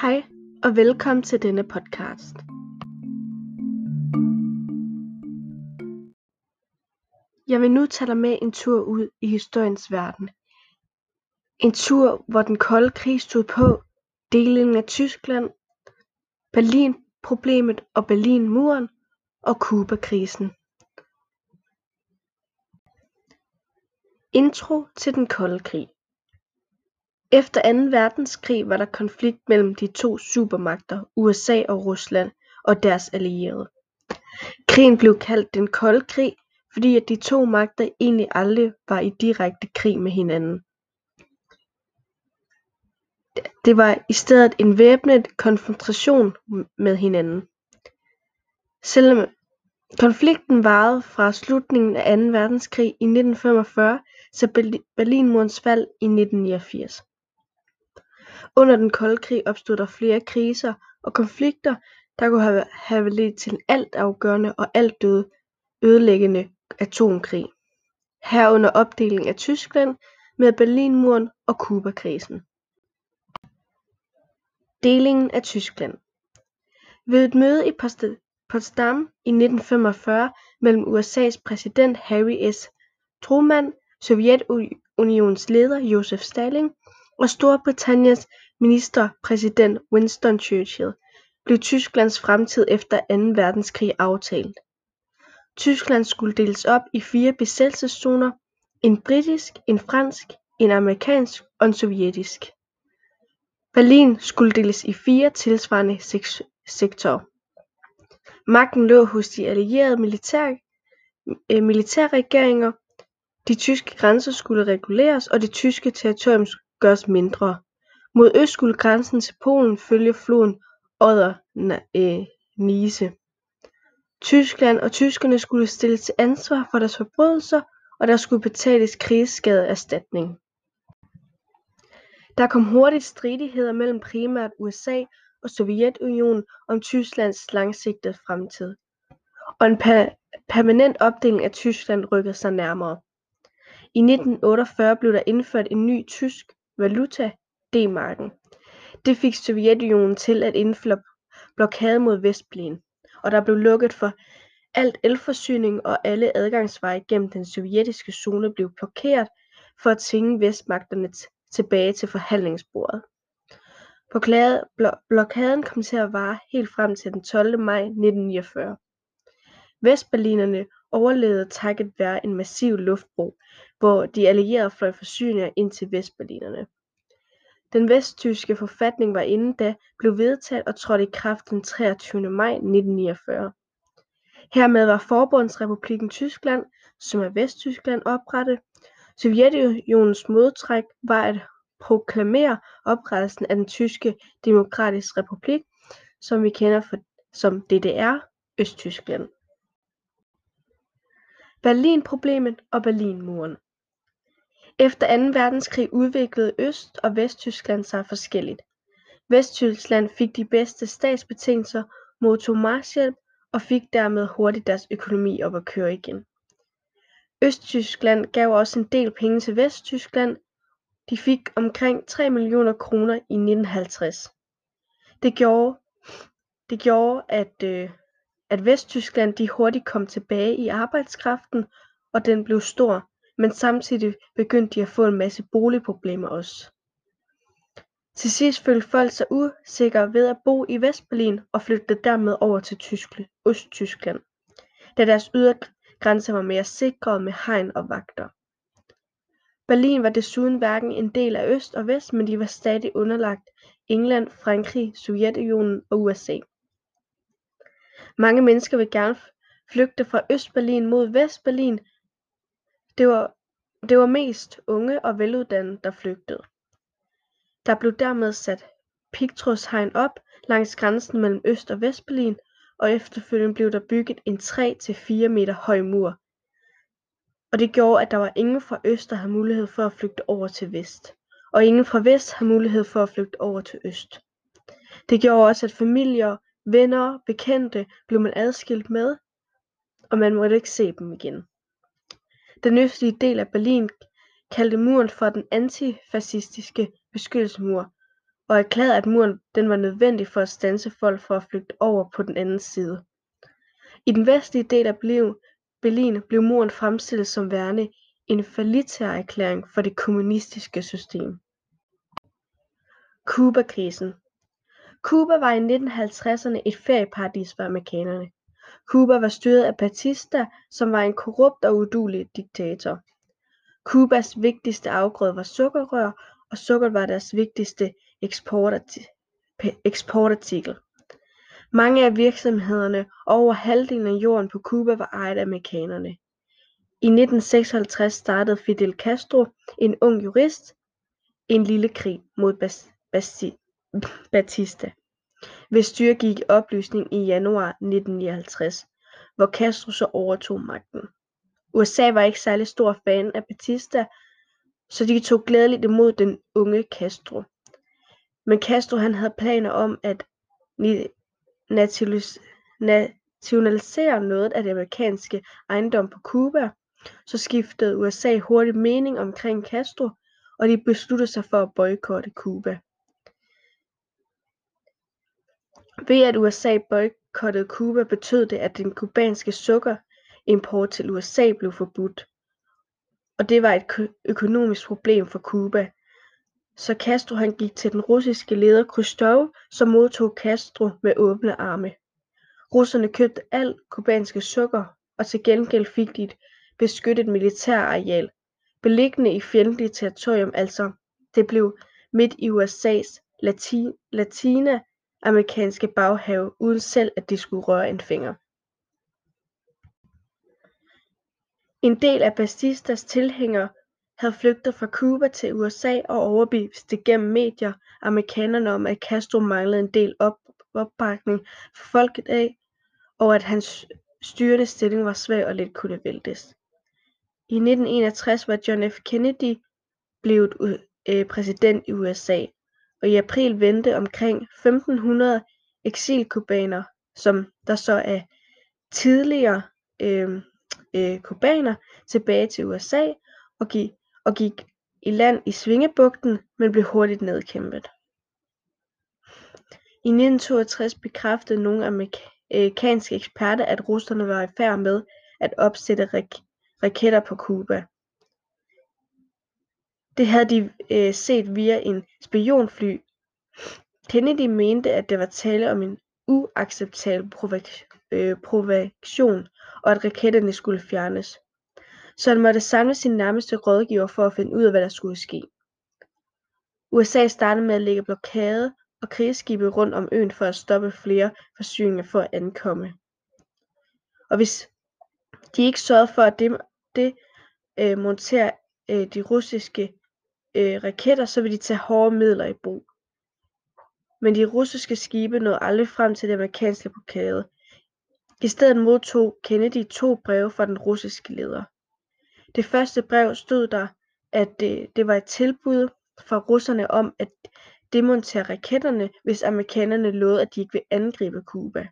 Hej og velkommen til denne podcast. Jeg vil nu tage dig med en tur ud i historiens verden. En tur, hvor den kolde krig stod på, delingen af Tyskland, Berlinproblemet og Berlinmuren og Cubakrisen. Intro til den kolde krig Efter 2. verdenskrig var der konflikt mellem de to supermagter USA og Rusland og deres allierede. Krigen blev kaldt den kolde krig, fordi at de to magter egentlig aldrig var i direkte krig med hinanden. Det var i stedet en væbnet konfrontation med hinanden. Selvom konflikten varede fra slutningen af 2. verdenskrig i 1945 til Berlinmurens fald i 1989. Under den kolde krig opstod der flere kriser og konflikter der kunne have ledt til en altafgørende og altødelæggende ødelæggende atomkrig, herunder opdelingen af Tyskland med Berlinmuren og Kubakrisen. Delingen af Tyskland Ved et møde i Potsdam i 1945 mellem USAs præsident Harry S. Truman, Sovjetunionens leder Josef Stalin og Storbritanniens ministerpræsident Winston Churchill blev Tysklands fremtid efter 2. verdenskrig aftalt. Tyskland skulle deles op i fire besættelseszoner, en britisk, en fransk, en amerikansk og en sovjetisk. Berlin skulle deles i fire tilsvarende sektorer. Magten lå hos de allierede militær, øh, militærregeringer, de tyske grænser skulle reguleres og det tyske territorium gøres mindre. Mod øst skulle grænsen til Polen følge floden Oder Neisse Tyskland og tyskerne skulle stilles til ansvar for deres forbrydelser og der skulle betales krigsskadeerstatning. Der kom hurtigt stridigheder mellem primært USA og Sovjetunionen om Tysklands langsigtede fremtid, og en permanent opdeling af Tyskland rykkede sig nærmere. I 1948 blev der indført en ny tysk valuta, D-marken. Det fik Sovjetunionen til at indføre blokade mod Vestberlin, og der blev lukket for alt elforsyning og alle adgangsveje gennem den sovjetiske zone blev blokeret for at tvinge vestmagterne tilbage til forhandlingsbordet. Blokaden kom til at vare helt frem til den 12. maj 1949. Vestberlinerne overlevede takket være en massiv luftbro, hvor de allierede fløj forsyninger ind til vestberlinerne. Den vesttyske forfatning var inden da blev vedtaget og trådte i kraft den 23. maj 1949. Hermed var Forbundsrepublikken Tyskland, som er Vesttyskland, oprettet. Sovjetunionens modtræk var at proklamere oprettelsen af den Tyske Demokratiske Republik, som vi kender som DDR, Østtyskland. Berlinproblemet og Berlinmuren efter 2. verdenskrig udviklede Øst- og Vesttyskland sig forskelligt. Vesttyskland fik de bedste statsbetingelser modtog marshjælp og fik dermed hurtigt deres økonomi op at køre igen. Østtyskland gav også en del penge til Vesttyskland. De fik omkring 3 millioner kroner i 1950. Det gjorde, det gjorde at, øh, at Vesttyskland de hurtigt kom tilbage i arbejdskraften, og den blev stor, men samtidig begyndte de at få en masse boligproblemer også. Til sidst følte folk sig usikre ved at bo i Vestberlin og flyttede dermed over til Tyskland, Østtyskland, da deres ydergrænser var mere sikre med hegn og vagter. Berlin var desuden hverken en del af Øst og Vest, men de var stadig underlagt England, Frankrig, Sovjetunionen og USA. Mange mennesker vil gerne flygte fra Østberlin mod Vestberlin. Det var, det var mest unge og veluddannede, der flygtede. Der blev dermed sat pigtrådshegn op langs grænsen mellem Øst- og Vestberlin og efterfølgende blev der bygget en 3-4 meter høj mur, og det gjorde at der var ingen fra øst der havde mulighed for at flygte over til vest, og ingen fra vest havde mulighed for at flygte over til øst. Det gjorde også at familier, venner, bekendte blev man adskilt med, og man måtte ikke se dem igen. Den østlige del af Berlin kaldte muren for den antifascistiske beskyttelsesmur og erklærede at muren den var nødvendig for at standse folk for at flygte over på den anden side. I den vestlige del af Berlin blev muren fremstillet som værende en falliterklæring for det kommunistiske system. Cubakrisen Cuba var i 1950'erne et ferieparadis for amerikanerne. Cuba var styret af Batista som var en korrupt og uduelig diktator. Cubas vigtigste afgrøde var sukkerrør og sukker var deres vigtigste eksportartikel. Mange af virksomhederne og over halvdelen af jorden på Cuba var ejet af amerikanerne. I 1956 startede Fidel Castro, en ung jurist, en lille krig mod Batista, hvis styre gik i opløsning i januar 1959, hvor Castro så overtog magten. USA var ikke særlig stor fan af Batista, så de tog glædeligt imod den unge Castro. Men Castro han havde planer om at nationalisere noget af det amerikanske ejendom på Cuba, så skiftede USA hurtigt mening omkring Castro, og de besluttede sig for at boykotte Cuba. Ved at USA boykottede Cuba betød det at den cubanske sukkerimport til USA blev forbudt. Og det var et økonomisk problem for Cuba, så Castro han gik til den russiske leder Khrusjtjov som modtog Castro med åbne arme. Russerne købte alt kubanske sukker og til gengæld fik de et beskyttet militærareal beliggende i fjendtligt territorium. Altså det blev midt i USAs Latina amerikanske baghave uden selv at de skulle røre en finger. En del af Batistas tilhængere havde flygtet fra Cuba til USA og overbeviste gennem medier amerikanerne om at Castro manglede en del opbakning fra folket af og at hans styrende stilling var svag og let kunne væltes. I 1961 var John F. Kennedy blevet øh, præsident i USA og i april vendte omkring 1500 eksilcubanere som der så er tidligere øhm, øh, cubanere tilbage til USA og gik i land i Svingebugten men blev hurtigt nedkæmpet. I 1962 bekræftede nogle amerikanske øh, eksperter at russerne var i færd med at opsætte raketter på Cuba. Det havde de øh, set via en spionfly. Kennedy mente at der var tale om en uacceptabel provokation øh, og at raketterne skulle fjernes, så han måtte samle sin nærmeste rådgiver for at finde ud af hvad der skulle ske. USA startede med at lægge blokade og krigsskibe rundt om øen for at stoppe flere forsyninger for at ankomme. Og hvis de ikke sørgede for at demontere øh, de russiske øh, raketter så ville de tage hårde midler i brug. Men de russiske skibe nåede aldrig frem til det amerikanske blokade. I stedet modtog Kennedy to breve fra den russiske leder. Det første brev stod der at øh, det var et tilbud fra russerne om at demontere raketterne hvis amerikanerne lovede at de ikke ville angribe Cuba.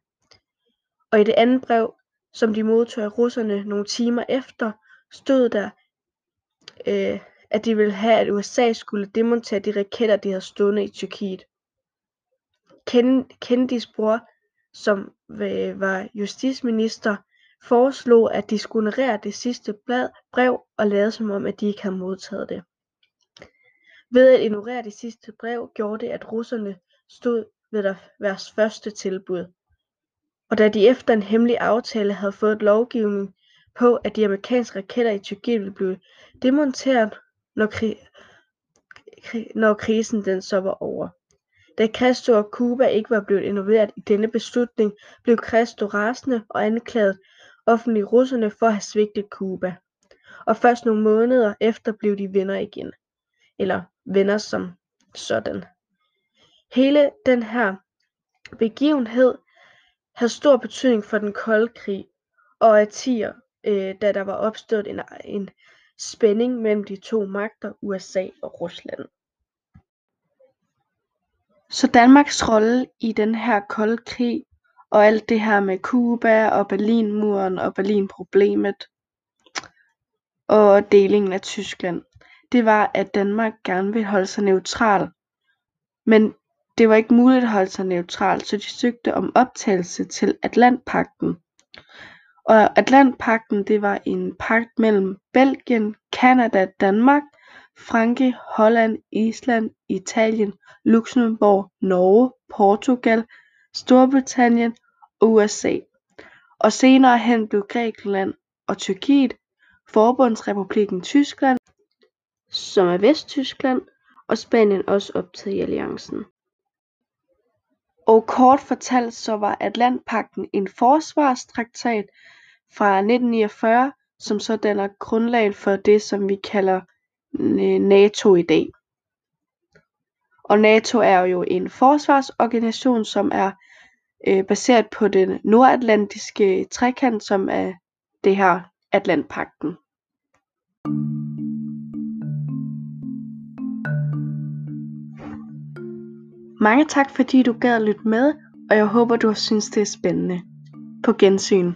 Og i det andet brev som de modtog af russerne nogle timer efter stod der øh, at de ville have at USA skulle demontere de raketter de havde stående i Tyrkiet. Kennedys bror som øh, var justitsminister foreslog at de skulle ignorere det sidste brev og lade som om at de ikke havde modtaget det. Ved at ignorere det sidste brev gjorde det at russerne stod ved deres første tilbud, og da de efter en hemmelig aftale havde fået lovgivning på at de amerikanske raketter i Tyrkiet ville blive demonteret når krisen den så var over. Da Castro og Cuba ikke var blevet involveret i denne beslutning blev Castro rasende og anklagede offentligt russerne for at have svigtet Cuba, og først nogle måneder efter blev de venner igen, eller venner som sådan. Hele den her begivenhed havde stor betydning for den kolde krig og årtier øh, da der var opstået en, en spænding mellem de to magter USA og Rusland. Så Danmarks rolle i den her kolde krig og alt det her med Cuba og Berlinmuren og Berlinproblemet og delingen af Tyskland. det var at Danmark gerne ville holde sig neutral men det var ikke muligt at holde sig neutral så de søgte om optagelse til Atlantpagten og Atlantpagten det var en pagt mellem Belgien Canada Danmark Frankrig Holland Island Italien Luxembourg Norge Portugal Storbritannien og USA og senere hen blev Grækenland og Tyrkiet Forbundsrepublikken Tyskland som er Vesttyskland og Spanien også optaget i alliancen. Og kort fortalt så var Atlantpagten en forsvarstraktat fra 1949 som så danner grundlag for det som vi kalder øh, NATO i dag. Og NATO er jo en forsvarsorganisation som er øh, baseret på den nordatlantiske trekant som er det her Atlantpakten. mange tak fordi du gad at lytte med og jeg håber du har synes det er spændende. På gensyn.